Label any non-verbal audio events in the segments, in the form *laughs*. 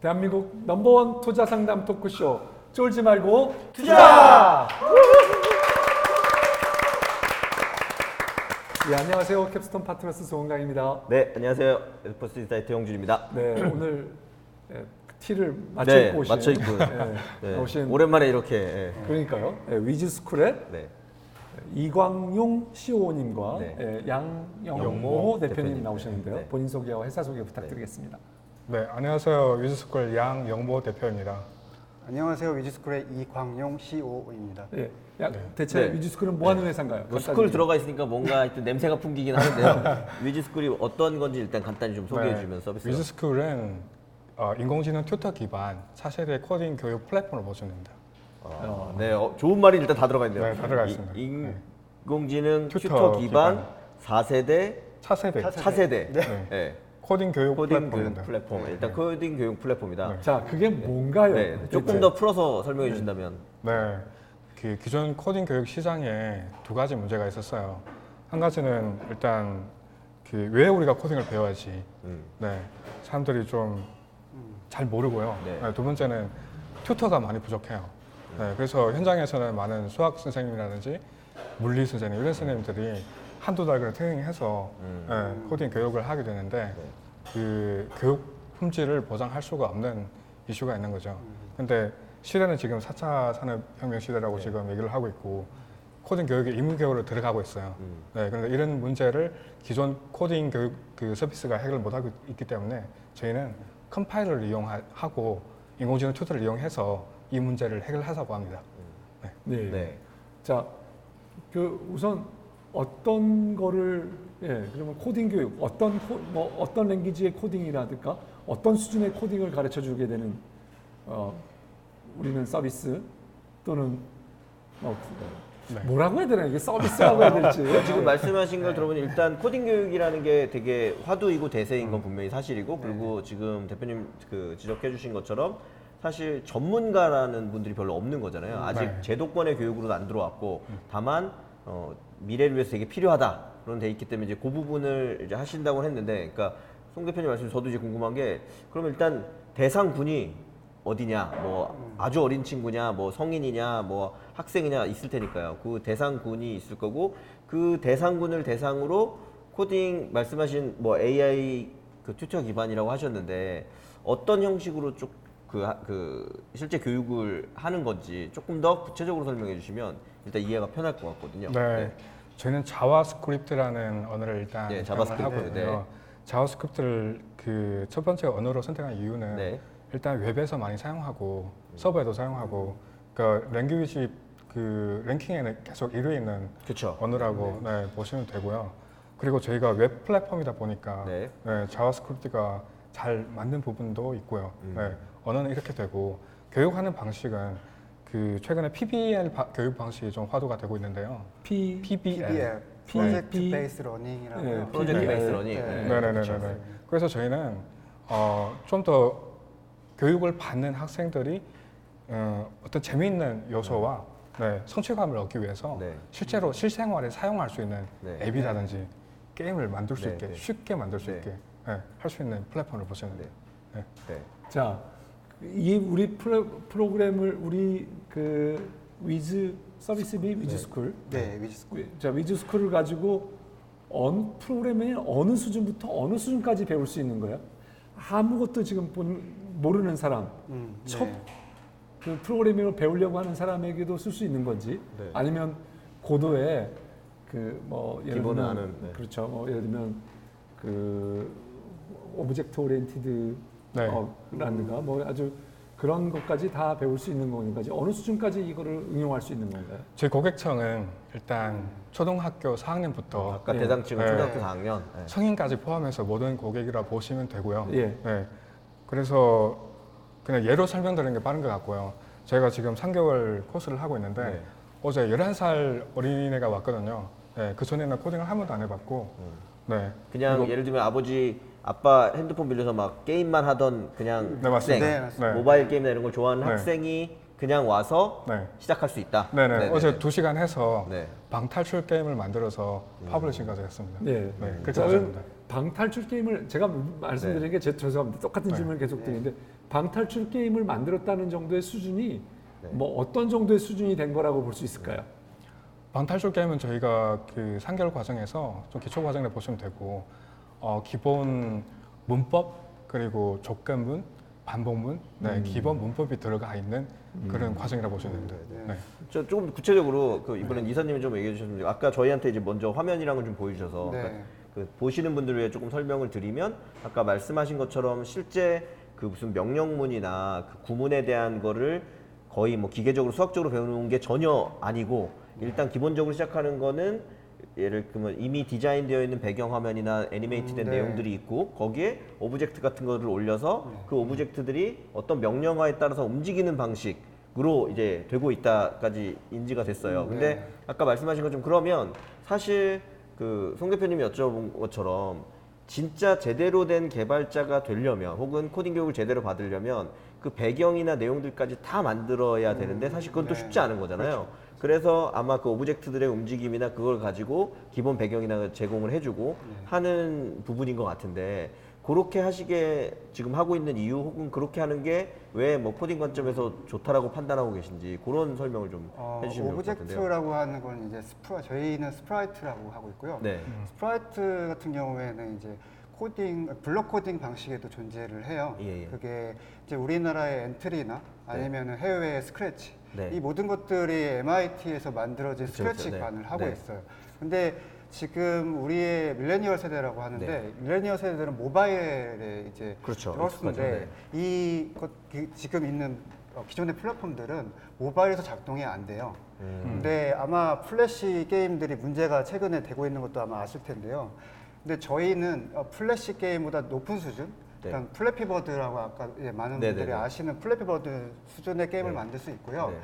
대한민국 넘버원 투자 상담 토크쇼 쫄지 말고 투자! 예, 안녕하세요. 캡스톤 파트너스 송은강입니다. 네, 안녕하세요. 에스퍼스 인사이트 홍준입니다. 네, 오늘 예, 티를 맞춰 네, 입고 오신 맞춰 입고. 예, 네, 오신 오랜만에 이렇게 예, 그러니까요. 예, 위즈스쿨의 네. 이광용 CEO님과 네. 예, 양영모 영모 대표님 대표님. 나오셨는데요. 네. 본인 소개와 회사 소개 부탁드리겠습니다. 네, 안녕하세요. 위즈스쿨 양영모 대표입니다. 안녕하세요. 위즈스쿨의 이광용 COO입니다. 예, 야, 대체 네. 위즈스쿨은 뭐 하는 회사인가요? 뭐. 스쿨 들어가 있으니까 뭔가 *laughs* 하여튼 냄새가 풍기긴 하는데요. *laughs* 위즈 스쿨이 어떤 건지 일단 간단히 좀 소개해 네, 주면 서비스. 위즈스쿨은 어, 인공지능 tutor 기반 차세대 코딩 교육 플랫폼을 보시는다. 어, 네, 어, 좋은 말이 일단 다 들어가 있네요. 네, 다 들어가 있습니다. 이- 인공지능 튜터 튜터, 기반, 기반. 4세대 차세대 차세대. 네. 네. 코딩 교육 코딩 플랫폼입니다. 교육 플랫폼. 일단 코딩 교육 플랫폼이다. 네. 자, 그게 뭔가요? 네, 조금? 더 풀어서 설명해 주신다면. 네, 그 기존 코딩 교육 시장에 두 가지 문제가 있었어요. 한 가지는 일단 그 왜 우리가 코딩을 배워야지. 음. 네, 사람들이 좀 잘 모르고요. 네. 네, 두 번째는 tutor가 많이 부족해요. 네, 그래서 현장에서는 많은 수학 선생님이라든지 물리 선생님 이런 선생님들이 한두 달 그냥 트레이닝해서 음. 네, 코딩 교육을 하게 되는데 그 교육 품질을 보장할 수가 없는 이슈가 있는 거죠. 근데 시대는 지금 4차 산업혁명 시대라고 네. 지금 얘기를 하고 있고 코딩 교육이 의무 교육으로 들어가고 있어요. 음. 네, 그런데 이런 문제를 기존 코딩 교육 그 서비스가 해결 못하고 있기 때문에 저희는 컴파일러를 이용하고 인공지능 tutor를 이용해서 이 문제를 해결하자고 합니다. 네. 네. 자, 그 우선 어떤 거를 예, 그러면 코딩 교육 어떤 코, 뭐 어떤 language의 코딩이라든가 어떤 수준의 코딩을 가르쳐 주게 되는 어 우리는 서비스 또는 뭐 네. 뭐라고 해야 되나? 이게 서비스라고 해야 될지. *laughs* 지금 말씀하신 걸 들어보니 일단 코딩 교육이라는 게 되게 화두이고 대세인 건 분명히 사실이고 그리고 지금 대표님 그 지적해 주신 것처럼 사실 전문가라는 분들이 별로 없는 거잖아요. 아직 네. 제도권의 교육으로는 안 들어왔고 다만 어, 미래를 위해서 되게 필요하다. 그런 데 있기 때문에 이제 그 부분을 이제 하신다고 했는데 그러니까 송 대표님 말씀 저도 이제 궁금한 게 그러면 일단 대상군이 어디냐 뭐 아주 어린 친구냐 뭐 성인이냐 뭐 학생이냐 있을 테니까요. 그 대상군이 있을 거고 그 대상군을 대상으로 코딩 말씀하신 뭐 AI 그 tutor 기반이라고 하셨는데 어떤 형식으로 쭉 그, 그 실제 교육을 하는 건지 조금 더 구체적으로 설명해 주시면 일단 이해가 편할 것 같거든요. 네. 저희는 JavaScript라는 언어를 일단 네, JavaScript, 하거든요. JavaScript를 그 첫 번째 언어로 선택한 이유는 네. 일단 웹에서 많이 사용하고 서버에도 사용하고 그 language 그 랭킹에는 계속 1위에 있는 그렇죠. 언어라고 네, 보시면 되고요. 그리고 저희가 웹 플랫폼이다 보니까 네. 네, JavaScript가 잘 맞는 부분도 있고요. 음. 네, 언어는 이렇게 되고 교육하는 방식은 그 최근에 PBL 바- 교육 방식이 좀 화두가 되고 있는데요. P PBL. PBL, project based learning이라고. 네, project PBL. based learning. 네. 네. 네 네 네 네. 그래서 저희는 어, 좀 더 교육을 받는 학생들이 어, 어떤 재미있는 요소와 네, 성취감을 얻기 위해서 네. 실제로 실생활에 사용할 수 있는 네. 앱이라든지 게임을 만들 수 네, 있게 네. 쉽게 만들 수 네. 있게 할 수 있는 플랫폼을 보시면 돼요. 네. 네. 자, 이 우리 프로, 프로그램을 우리 그 위즈 서비스 비 위즈 스쿨 네, 위즈스쿨. 자 위즈 스쿨을 가지고 어느 프로그램의 어느 수준부터 어느 수준까지 배울 수 있는 거야? 아무것도 지금 본, 모르는 사람 음, 첫 네. 그 프로그래밍을 배우려고 하는 사람에게도 쓸 수 있는 건지 네. 아니면 고도의 그 뭐 예를 들면 아는, 네. 그렇죠 뭐 예를 들면 그 object oriented 네. 어, 라든가 뭐 아주 그런 것까지 다 배울 수 있는 건가지 어느 수준까지 이거를 응용할 수 있는 건가요? 저희 고객층은 일단 초등학교 4학년부터 아까 네. 대상층은 네. 초등학교 4학년. 네. 성인까지 포함해서 모든 고객이라 보시면 되고요. 예. 네. 그래서 그냥 예로 설명드리는 게 빠른 것 같고요. 저희가 지금 3개월 코스를 하고 있는데 네. 어제 11살 어린이가 왔거든요. 네, 그 전에는 코딩을 한 번도 안 해봤고, 네. 그냥 예를 들면 아버지 아빠 핸드폰 빌려서 막 게임만 하던 그냥 네, 맞습니다. 네, 학생, 맞습니다. 네. 모바일 게임이나 이런 걸 좋아하는 네. 학생이 그냥 와서 네. 시작할 수 있다. 네네. 네네네. 어제 2시간 해서 네. 방탈출 게임을 만들어서 파블리싱까지 했습니다. 네. 네, 그렇게 저는. 방탈출 게임을 제가 말씀드리는 게 제, 죄송합니다. 똑같은 네. 질문을 계속 드리는데 방탈출 게임을 만들었다는 정도의 수준이 네. 뭐 어떤 정도의 수준이 된 거라고 볼 수 있을까요? 방탈출 게임은 저희가 그 3개월 과정에서 좀 기초 과정을 보시면 되고 어, 기본 문법 그리고 조건문, 반복문, 네, 음. 기본 문법이 들어가 있는 그런 과정이라고 보시면 됩니다. 네. 저 조금 구체적으로 그 이번엔 이사님이 좀 얘기해 주셨는데 아까 저희한테 이제 먼저 화면이랑을 좀 보여주셔서 네. 그러니까 그 보시는 분들을 위해 조금 설명을 드리면 아까 말씀하신 것처럼 실제 그 무슨 명령문이나 그 구문에 대한 거를 거의 뭐 기계적으로 수학적으로 배우는 게 전혀 아니고 일단 기본적으로 시작하는 거는 예를 들면 이미 디자인되어 있는 배경 화면이나 animate된 음, 네. 내용들이 있고 거기에 object 같은 거를 올려서 그 object들이 어떤 명령어에 따라서 움직이는 방식으로 이제 되고 있다까지 인지가 됐어요. 근데 네. 아까 말씀하신 것좀 그러면 사실 그 송 대표님이 여쭤본 것처럼 진짜 제대로 된 개발자가 되려면 혹은 코딩 교육을 제대로 받으려면 그 배경이나 내용들까지 다 만들어야 되는데 사실 그건 또 네. 쉽지 않은 거잖아요. 그래서 아마 그 object들의 움직임이나 그걸 가지고 기본 배경이나 제공을 해주고 하는 부분인 것 같은데 그렇게 하시게 지금 하고 있는 이유 혹은 그렇게 하는 게 왜 뭐 코딩 관점에서 좋다라고 판단하고 계신지 그런 설명을 좀 어, 해주시면 좋을 것 같은데요. object라고 하는 건 이제 스프라 저희는 sprite라고 하고 있고요. 네. sprite 같은 경우에는 이제 코딩 블록 코딩 방식에도 존재를 해요. 예, 예. 그게 이제 우리나라의 엔트리나 아니면 해외의 스크래치 네. 이 모든 것들이 MIT에서 만들어진 그쵸. 스크래치관을 네. 하고 네. 있어요. 근데 지금 우리의 밀레니얼 세대라고 하는데 네. 밀레니얼 세대들은 모바일에 이제 그렇죠. 들어왔는데 익숙하죠. 이 것- 그 지금 있는 어, 기존의 플랫폼들은 모바일에서 작동이 안 돼요. 음. 근데 아마 플래시 게임들이 문제가 최근에 되고 있는 것도 아마 아실 텐데요. 근데 저희는 어, 플래시 게임보다 높은 수준, 네. 그러니까 플래피버드라고 아까 예, 많은 네, 분들이 네, 네. 아시는 플래피버드 수준의 게임을 네. 만들 수 있고요. 네.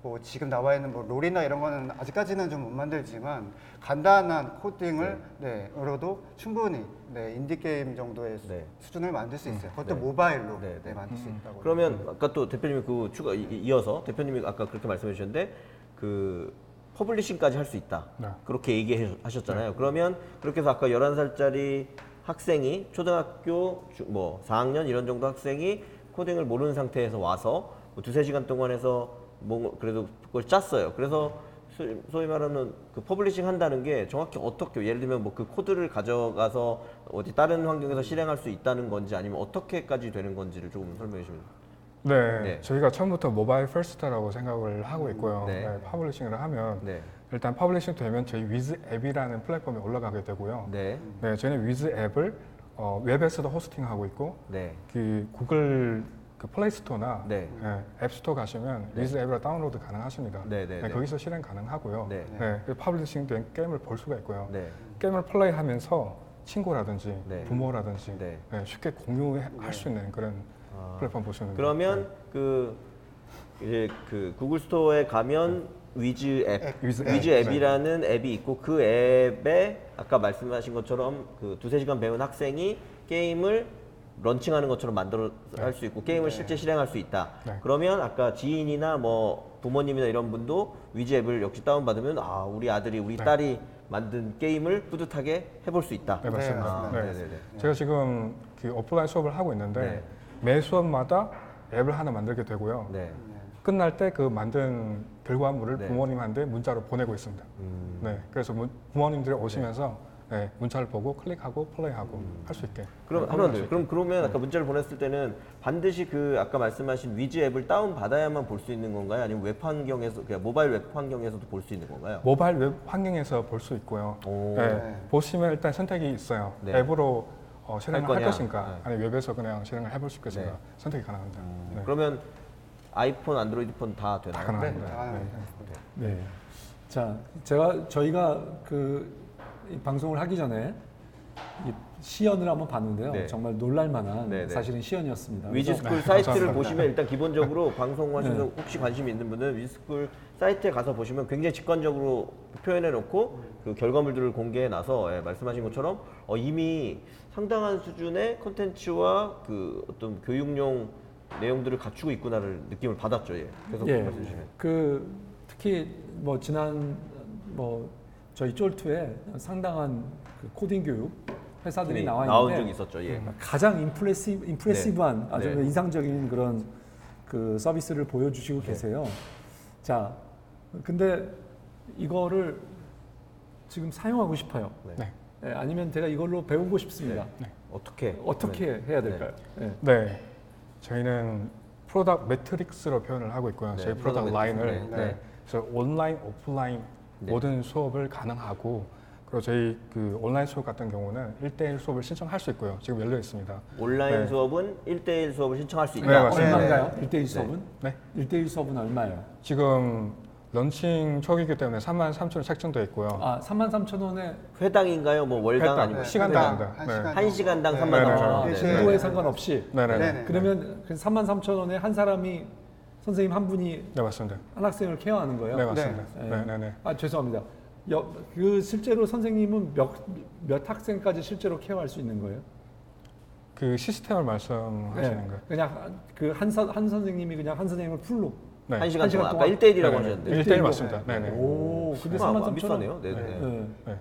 뭐 지금 나와 있는 뭐 롤이나 이런 거는 아직까지는 좀 못 만들지만 간단한 코딩을 네, 으로도 충분히 네, 인디 게임 정도의 수- 네. 수준을 만들 수 있어요. 그것도 네. 모바일로 네, 네, 네. 만들 수 있다고. 그러면 아까 또 대표님이 그 추가 이- 이어서 대표님이 아까 그렇게 말씀해 주셨는데 그 publishing까지 할 수 있다. 네. 그렇게 얘기하셨잖아요. 그러면 그렇게 해서 아까 11살짜리 학생이 초등학교 주- 뭐 4학년 이런 정도 학생이 코딩을 모르는 상태에서 와서 뭐 두세 시간 동안 해서 뭐 그래도 그걸 짰어요. 그래서 소- 소위 말하는 그 publishing 한다는 게 정확히 어떻게 예를 들면 뭐 그 코드를 가져가서 어디 다른 환경에서 실행할 수 있다는 건지 아니면 어떻게까지 되는 건지를 조금 설명해 주시면 네, 네. 저희가 처음부터 mobile first라고 생각을 하고 있고요. 네. 네, publishing을 하면 네. 일단 publishing 되면 저희 위즈 앱이라는 플랫폼에 올라가게 되고요. 네. 네, 저희는 위즈 앱을 어, 웹에서도 호스팅하고 있고 네. 그 구글 그 플레이 스토어나 네. 예, 앱 스토어 가시면 위즈 앱으로 다운로드 가능하십니다. 네, 네, 네. 거기서 실행 가능하고요. 네. 네. 그 publishing 된 게임을 볼 수가 있고요. 네. 게임을 플레이하면서 친구라든지 네. 부모라든지 네. 네, 쉽게 공유할 수 있는 그런 아. 플랫폼 보시면 그러면 그 이제 그 구글 스토어에 가면 위즈 앱, 앱. 위즈 위즈 앱. 앱이라는 앱이 있고 그 앱에 아까 말씀하신 것처럼 그 두세 시간 배운 학생이 게임을 런칭하는 것처럼 만들어 할 수 있고 게임을 실제 실행할 수 있다. 네. 그러면 아까 지인이나 뭐 부모님이나 이런 분도 위즈 앱을 역시 다운 받으면 아 우리 아들이 우리 네. 딸이 만든 게임을 뿌듯하게 해볼 수 있다. 네, 맞습니다. 아, 네. 제가 지금 그 오프라인 수업을 하고 있는데 네. 매 수업마다 앱을 하나 만들게 되고요. 네. 끝날 때 그 만든 결과물을 네. 부모님한테 문자로 보내고 있습니다. 음. 네, 그래서 문- 부모님들이 오시면서 네, 문자를 보고 클릭하고 플레이하고 할수 있게. 그럼 네, 하면 할수 돼. 있게. 그럼 그러면 아까 문자를 보냈을 때는 반드시 그 아까 말씀하신 위즈 앱을 다운 받아야만 볼 수 있는 건가요? 아니면 웹 환경에서 그냥 모바일 웹 환경에서도 볼 수 있는 건가요? 모바일 웹 환경에서 볼 수 있고요. 오. 네, 네. 보시면 일단 선택이 있어요. 네. 앱으로 어, 실행을 할 할? 것인가, 네. 아니면 웹에서 그냥 실행을 해볼 수 있겠습니다. 네. 선택이 가능합니다. 네. 그러면 아이폰, 안드로이드 폰 다 되나요? 가능합니다. 네, 가능합니다. 네. 자, 제가 저희가 그이 방송을 하기 전에 이 시연을 한번 봤는데요. 네. 정말 놀랄만한 네, 네. 사실은 시연이었습니다. 위즈스쿨 네, 사이트를. 보시면 일단 기본적으로 방송하시면서 네. 혹시 관심이 있는 분은 위즈스쿨 사이트에 가서 보시면 굉장히 직관적으로 표현해 놓고 그 결과물들을 공개해 놔서 예, 말씀하신 것처럼 어, 이미 상당한 수준의 컨텐츠와 그 어떤 교육용 내용들을 갖추고 있구나를 느낌을 받았죠. 예. 계속 예. 말씀해 주시면. 그 특히 뭐 지난 뭐 저희 쫄투에 상당한 그 코딩 교육 회사들이 팀이 나와 나온 있는데 적이 있었죠. 예. 가장 인프레시, 인프레시브한 아주 네. 인상적인 그런 그 서비스를 보여주시고 계세요. 자, 근데 이거를 지금 사용하고 싶어요. 네. 예, 아니면 제가 이걸로 배우고 싶습니다. 어떻게 어떻게 해야 될까요? 예. 네. 저희는 product matrix로 표현을 하고 있고요. 네, 저희 product line을. 네. 네. 그래서 온라인, 오프라인 네. 모든 수업을 가능하고 그리고 저희 그 온라인 수업 같은 경우는 1대1 수업을 신청할 수 있고요. 지금 열려 있습니다. 온라인 네. 수업은 1대1 수업을 신청할 수 있다. 네, 맞습니다. 얼마인가요? 1대1 수업은? 네. 1대1 수업은 얼마예요? 지금 런칭 초기이기 때문에 3만 3천 원 책정돼 있고요. 아, 33,000원에 회당인가요? 뭐 월당 회당. 아니면 네, 시간당. 한 네. 시간 한 시간당 네. 33,000원. 아, 네, 네. 정도에 상관없이 네네. 네. 네네. 그러면 그 33,000원에 한 사람이 선생님 한 분이 네, 맞습니다. 한 학생을 케어하는 거예요? 네, 맞습니다. 네. 네, 네, 네. 아 죄송합니다. 여, 그 실제로 선생님은 몇, 몇 학생까지 실제로 케어할 수 있는 거예요? 그 시스템을 말씀하시는 거예요. 그냥 그한한 선생님이 그냥 한 선생님을 풀로. 네. 한 시간 한 시간 동안 아까 동안. 1대1이라고 네네. 하셨는데. 일- 1대1 맞습니다. 네. 네네. 오, 근데 아, 안 33,000원. 비싸네요. 네, 네. 네. 네.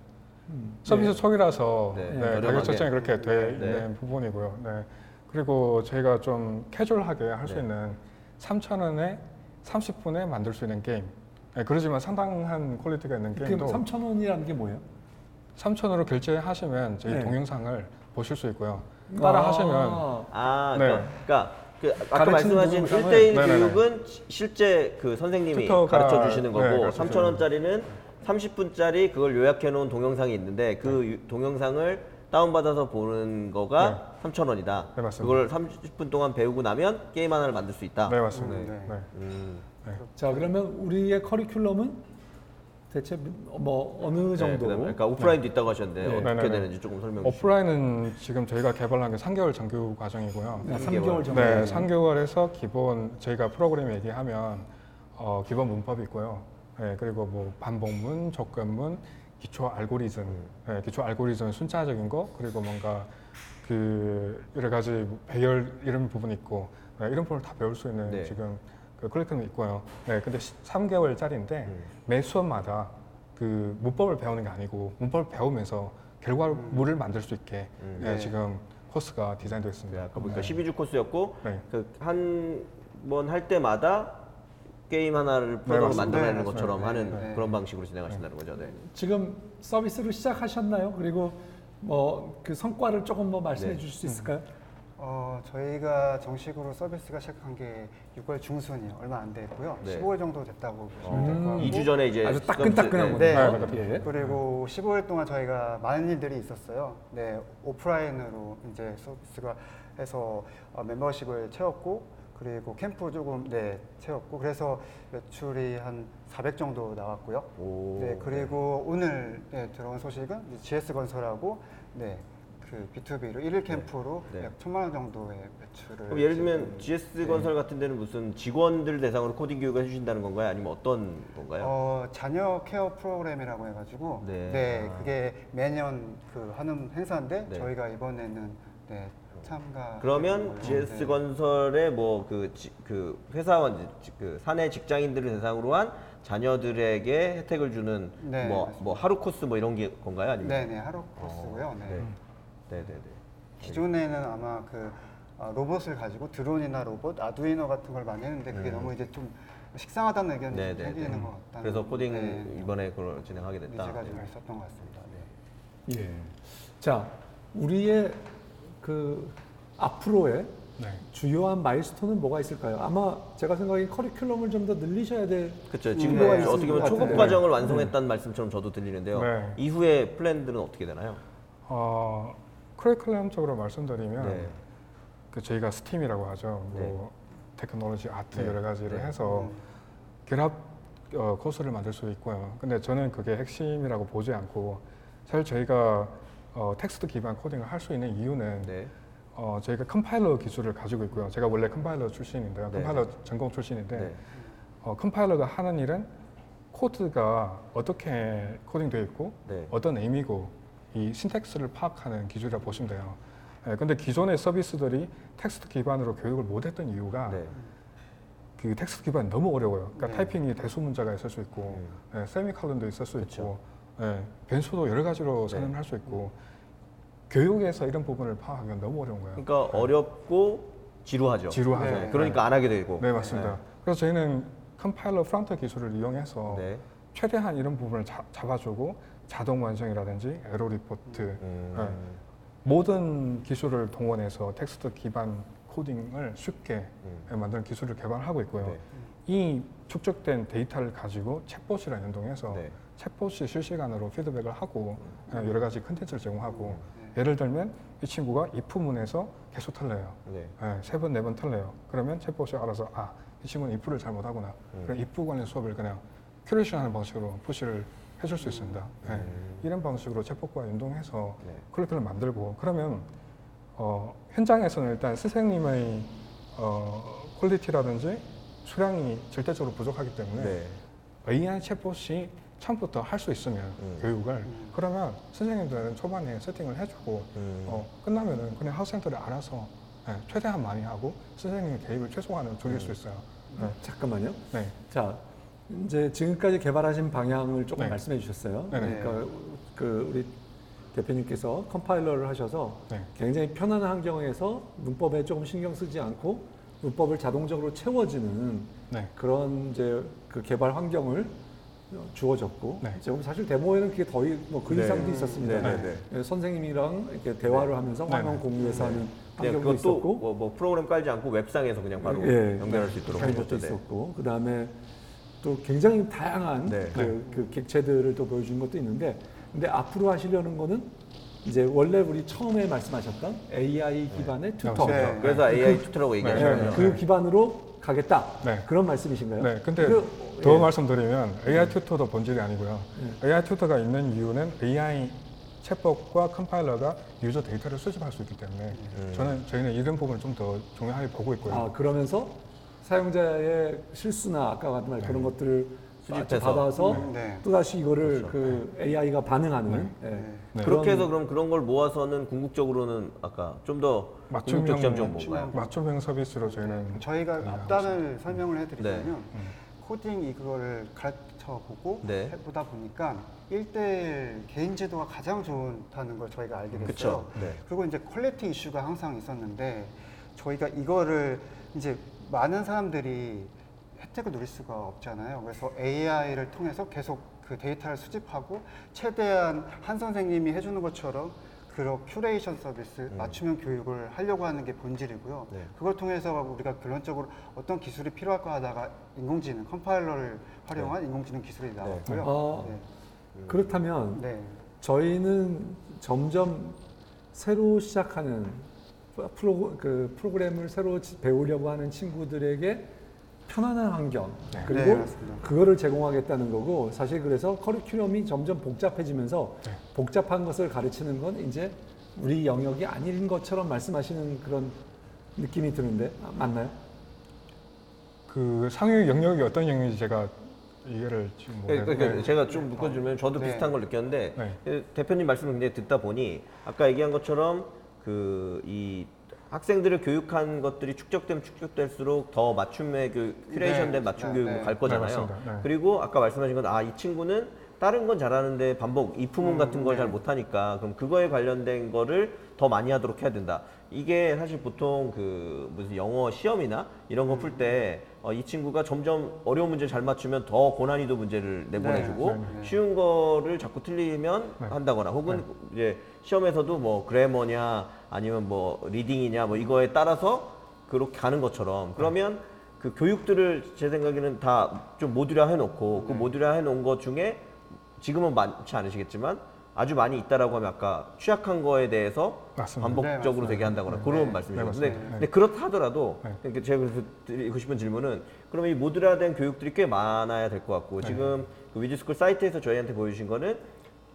음. 서비스 초기라서 네, 네. 가격 책정이 그렇게 돼 네. 있는 부분이고요. 네. 그리고 저희가 좀 캐주얼하게 할수 네. 있는 3,000원에 30분에 만들 수 있는 게임. 네, 그러지만 상당한 quality가 있는 그 게임도 3,000원이라는 게 뭐예요? 3,000원으로 결제하시면 저희 네. 동영상을 보실 수 있고요. 따라 하시면 아, 아, 네. 그러니까, 그러니까 그 아까 말씀하신 동영상을- 1대1 네네네. 교육은 시- 실제 그 선생님이 tutor가- 가르쳐 주시는 네, 거고 가르쳐 3,000원짜리는 30분짜리 그걸 요약해 놓은 동영상이 있는데 그 네. 유- 동영상을 다운받아서 보는 거가 3,000원이다. 네, 맞습니다. 그걸 30분 동안 배우고 나면 게임 하나를 만들 수 있다. 네 맞습니다. 네. 네. 음. 자 그러면 우리의 커리큘럼은 대체 뭐 어느 네, 정도? 그다음에 그러니까 오프라인도 있다고 하셨는데 네. 어떻게 네네네. 되는지 조금 설명해 주시죠. 오프라인은 지금 저희가 개발한 게 3개월 정규 과정이고요. 네, 삼 3개월 개월. 정도. 네, 3개월에서 기본 저희가 프로그램 얘기하면 어, 기본 문법이 있고요. 네, 그리고 뭐 반복문, 접근문, 기초 알고리즘, 네, 기초 알고리즘 순차적인 거, 그리고 뭔가 그 여러 가지 배열 이런 부분이 있고 네, 이런 부분을 다 배울 수 있는 네. 지금 그 커리큘럼이 있고요. 네, 근데 3개월짜리인데 음. 매 수업마다 그 문법을 배우는 게 아니고 문법을 배우면서 결과물을 만들 수 있게 음. 네, 네. 지금 코스가 디자인되어 있습니다. 아까 보니까 12주 코스였고 네. 그 한 번 할 때마다 게임 하나를 프로그램 맞습니다. 만들어내는 네, 것처럼. 하는 네. 그런 방식으로 진행하신다는 거죠. 네. 지금 서비스를 시작하셨나요? 그리고 뭐 그 성과를 조금 뭐 말씀해 네. 주실 수 있을까요? 어, 저희가 정식으로 서비스가 시작한 게 6월 중순이요. 얼마 안 됐고요. 네. 15일 정도 됐다고 보시면 될것 음. 같고. 2주 전에 이제 아주 따끈따끈한 네. 거네요. 네, 예. 그리고 15일 동안 저희가 많은 일들이 있었어요. 네, 오프라인으로 이제 서비스가 해서 어, 멤버십을 채웠고 그리고 캠프 조금 네 채웠고 그래서 매출이 한 400 정도 나왔고요. 오, 네 그리고 오늘 네, 들어온 소식은 이제 GS 건설하고 네. 그 B2B로 일일 캠프로 네. 약 천만 원 정도의 매출을 그럼 예를 들면 GS 네. 건설 같은 데는 무슨 직원들 대상으로 코딩 교육을 해주신다는 건가요? 아니면 어떤 건가요? 어, 자녀 케어 프로그램이라고 해가지고 네. 네, 아. 그게 매년 그 하는 행사인데 네. 저희가 이번에는 네, 참가 그러면 GS 건설의 뭐 그 그 회사원 지- 그 사내 직장인들을 대상으로 한 자녀들에게 혜택을 주는 네, 뭐, 맞습니다. 뭐 하루 코스 뭐 이런 게 건가요? 아니면 네네 하루 코스고요. 네. 네. 네, 네, 네. 기존에는 아마 그 아, 로봇을 가지고 드론이나 로봇, 아두이노 같은 걸 많이 했는데 그게 음. 너무 이제 좀 식상하다는 의견이 네, 좀 네, 생기는 네. 것 같다는 그래서 코딩 네, 이번에 그걸 진행하게 됐다. 의지가 좀 네. 있었던 것 같습니다. 네. 예. 자, 우리의 그 앞으로의 네. 주요한 마일스톤은 뭐가 있을까요? 아마 제가 생각에 커리큘럼을 좀 더 늘리셔야 될 그렇죠. 지금 네, 어떻게 보면 것 초급 같아요. 과정을 완성했다는 말씀처럼 저도 들리는데요. 네. 이후에 플랜들은 어떻게 되나요? 어, 커리큘럼적으로 말씀드리면 네. 그 저희가 STEAM이라고 하죠. 뭐 테크놀로지, 아트 네. 여러 가지를 네. 해서 음. 결합 어, 코스를 만들 수 있고요. 근데 저는 그게 핵심이라고 보지 않고 사실 저희가 어, 텍스트 기반 코딩을 할 수 있는 이유는 네. 어, 저희가 컴파일러 기술을 가지고 있고요. 제가 원래 컴파일러 출신인데요. 네. 컴파일러 전공 출신인데 네. 어, 컴파일러가 하는 일은 코드가 어떻게 코딩되어 있고 네. 어떤 의미고 이 syntax를 파악하는 기술이라고 보시면 돼요. 예, 근데 기존의 서비스들이 텍스트 기반으로 교육을 못했던 이유가 네. 그 텍스트 기반이 너무 어려워요. 그러니까 네. 타이핑이 대소문자가 있을 수 있고, 예, 세미칼럼도 있을 수 음. 그쵸. 있고, 예, 변수도 여러 가지로 네. 선언할 수 있고, 교육에서 이런 부분을 파악하기가 너무 어려운 거예요. 그러니까 어렵고 지루하죠. 지루하죠. 네, 그러니까 안 하게 되고. 네, 맞습니다. 그래서 저희는 컴파일러 front 기술을 이용해서 네. 최대한 이런 부분을 자, 잡아주고 자동 완성이라든지 에러 리포트 음. 네. 모든 기술을 동원해서 텍스트 기반 코딩을 쉽게 음. 만드는 기술을 개발하고 있고요. 네. 이 축적된 데이터를 가지고 챗봇이랑 연동해서 네. 챗봇이 실시간으로 피드백을 하고 어, 여러 가지 컨텐츠를 제공하고 음. 예를 들면 이 친구가 if문에서 계속 틀려요. 네. 세 번, 네번 틀려요. 그러면 챗봇이 알아서 아, 이 친구는 if를 잘못하구나. 음. 그럼 if 관련 수업을 그냥 curation하는 방식으로 push를 해줄 수 있습니다. 네. 음. 이런 방식으로 챗봇과 연동해서 네. quality를 만들고 그러면 어, 현장에서는 일단 선생님의 어, quality라든지 수량이 절대적으로 부족하기 때문에 네. AI 챗봇이 처음부터 할 수 있으면 음. 교육을 그러면 선생님들은 초반에 세팅을 해주고 음. 어, 끝나면은 그냥 학생들이 알아서 네, 최대한 많이 하고 선생님의 개입을 최소한으로 줄일 음. 수 있어요. 네. 잠깐만요. 네. 자, 이제 지금까지 개발하신 방향을 조금 네. 말씀해 주셨어요. 네네. 그러니까 그 우리 대표님께서 컴파일러를 하셔서 네. 굉장히 편안한 환경에서 문법에 조금 신경 쓰지 않고 문법을 자동적으로 채워지는 네. 그런 이제 그 개발 환경을 주어졌고 네. 지금 사실 데모에는 그게 더 뭐그 네. 이상도 있었습니다. 네, 네, 예, 선생님이랑 이렇게 대화를 하면서 네, 화면 네. 공유해서 하는 환경도 있었고 뭐, 뭐 프로그램 깔지 않고 웹상에서 그냥 바로 예, 연결할 수 있도록 한 것도. 네. 있었고 그 다음에 또 굉장히 다양한 네. 그, 그 객체들을 또 보여준 것도 있는데 근데 앞으로 하시려는 거는 이제 원래 우리 처음에 말씀하셨던 AI 기반의 튜터 네. 네. 그래서 AI 튜터라고 얘기하시는 네. 그 기반으로 가겠다 네. 그런 말씀이신가요? 네, 근데 그, 더 예. 말씀드리면 AI 튜터도 본질이 아니고요. AI 튜터가 있는 이유는 AI 챗봇과 컴파일러가 유저 데이터를 수집할 수 있기 때문에 저는 저희는 이런 부분을 좀 더 중요하게 보고 있고요. 아 그러면서 사용자의 실수나 아까 같은 말 그런 것들을 수집해서. 받아서 네. 또 다시 이거를 그 AI가 반응하는 예. 네. 그렇게 해서 그럼 그런 걸 모아서는 궁극적으로는 아까 좀더 맞춤형 궁극적 좀 뭔가요? 맞춤형 서비스로 저희는 저희가 네, 앞단을 설명을 해드리자면 네. 코딩 이거를 가르쳐 보고 네. 해보다 보니까 1대1 개인 지도가 가장 좋다는 걸 저희가 알게 됐어요. 그쵸. 네. 그리고 이제 quality 이슈가 항상 있었는데 저희가 이거를 이제 많은 사람들이 혜택을 누릴 수가 없잖아요. 그래서 AI를 통해서 계속 그 데이터를 수집하고 최대한 한 선생님이 해주는 것처럼 그런 큐레이션 서비스, 맞춤형 교육을 하려고 하는 게 본질이고요. 네. 그걸 통해서 우리가 결론적으로 어떤 기술이 필요할까 하다가 인공지능, 컴파일러를 활용한 인공지능 기술이 나왔고요. 어, 네. 그렇다면 네. 저희는 점점 새로 시작하는 프로, 그 프로그램을 새로 지- 배우려고 하는 친구들에게 편안한 환경 네, 그리고 맞습니다. 그거를 제공하겠다는 거고 사실 그래서 커리큘럼이 점점 복잡해지면서 네. 복잡한 것을 가르치는 건 이제 우리 영역이 아닌 것처럼 말씀하시는 그런 느낌이 드는데 아, 맞나요? 그 상위 영역이 어떤 영역인지 제가 이해를 지금 못 그러니까 했는데 제가 좀 묶어주면 저도 네. 비슷한 걸 느꼈는데 네. 그 대표님 말씀을 굉장히 듣다 보니 아까 얘기한 것처럼 그 이 학생들을 교육한 것들이 축적되면 축적될수록 더 맞춤의 교 큐레이션된 네. 맞춤 네, 교육으로 네. 갈 거잖아요. 네, 맞습니다. 네. 그리고 아까 말씀하신 건 아 이 친구는 다른 건 잘하는데 반복 이프문 음, 같은 걸 네. 잘 못하니까 그럼 그거에 관련된 거를 더 많이 하도록 해야 된다. 이게 사실 보통 그 무슨 영어 시험이나 이런 거 풀때 어, 이 친구가 점점 어려운 문제 잘 맞추면 더 고난이도 문제를 내보내주고 네, 네. 쉬운 거를 자꾸 틀리면 네. 한다거나 혹은 이제 시험에서도 뭐 그래머냐 아니면 뭐 리딩이냐 뭐 이거에 따라서 그렇게 가는 것처럼 그러면 그 교육들을 제 생각에는 다 좀 모듈화 해놓고 그 모듈화 해놓은 것 중에 지금은 많지 않으시겠지만 아주 많이 있다라고 하면 아까 취약한 거에 대해서 맞습니다. 반복적으로 네, 되게 한다거나 네. 그런 네. 말씀이죠. 네, 근데. 근데 그렇다 하더라도 네. 그러니까 제가 그래서 드리고 싶은 질문은 그러면 이 모듈화된 교육들이 꽤 많아야 될 것 같고 네. 지금 그 위즈스쿨 사이트에서 저희한테 보여주신 거는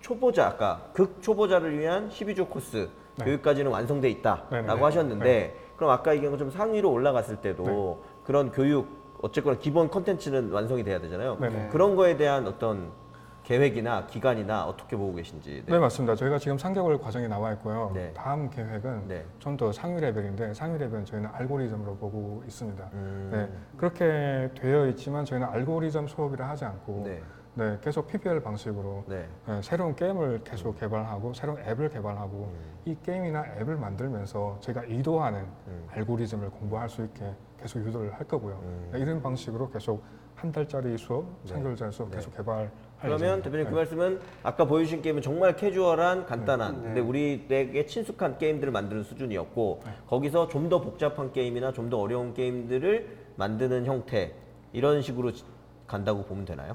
초보자 아까 극 초보자를 위한 12주 코스 네. 교육까지는 완성돼 있다라고 네. 하셨는데 그럼 아까 얘기한 것처럼 상위로 올라갔을 때도 그런 교육 어쨌거나 기본 컨텐츠는 완성이 돼야 되잖아요. 네, 네. 그런 거에 대한 어떤 계획이나 기간이나 어떻게 보고 계신지. 네. 맞습니다. 저희가 지금 3개월 과정이 나와 있고요. 네. 다음 계획은 네. 좀 더 상위 레벨인데 상위 레벨은 저희는 알고리즘으로 보고 있습니다. 음. 네, 그렇게 되어 있지만 저희는 알고리즘 수업이라 하지 않고 네. 네, 계속 PBL 방식으로 네. 네, 새로운 게임을 계속 개발하고 새로운 앱을 개발하고 이 게임이나 앱을 만들면서 제가 의도하는 음. 알고리즘을 공부할 수 있게 계속 유도를 할 거고요. 네, 이런 방식으로 계속 한 달짜리 수업, 네. 3개월짜리 수업 네. 계속 개발할 그러면. 대표님 그 네. 말씀은 아까 보여주신 게임은 정말 캐주얼한 간단한 네. 근데 우리에게 친숙한 게임들을 만드는 수준이었고 네. 거기서 좀 더 복잡한 게임이나 좀 더 어려운 게임들을 만드는 형태 이런 식으로 지- 간다고 보면 되나요?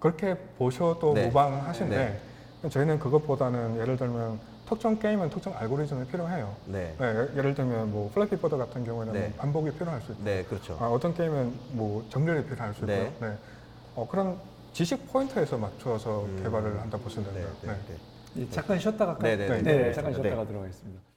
그렇게 보셔도 네. 무방하신데 저희는 그것보다는 예를 들면 특정 게임은 특정 알고리즘이 필요해요. 네. 네, 예- 예를 들면 뭐 플래피 보드 같은 경우에는 네. 뭐 반복이 필요할 수 있고 네, 그렇죠. 아, 어떤 게임은 뭐 정렬이 필요할 수 있고요. 네. 네. 어, 그런 지식 포인트에서 맞춰서 음. 개발을 한다 보시면 네, 됩니다. 네, 네. 네. 예, 잠깐 쉬었다가 네, 네, 네, 네, 네. 잠깐 네. 쉬었다가 들어가겠습니다.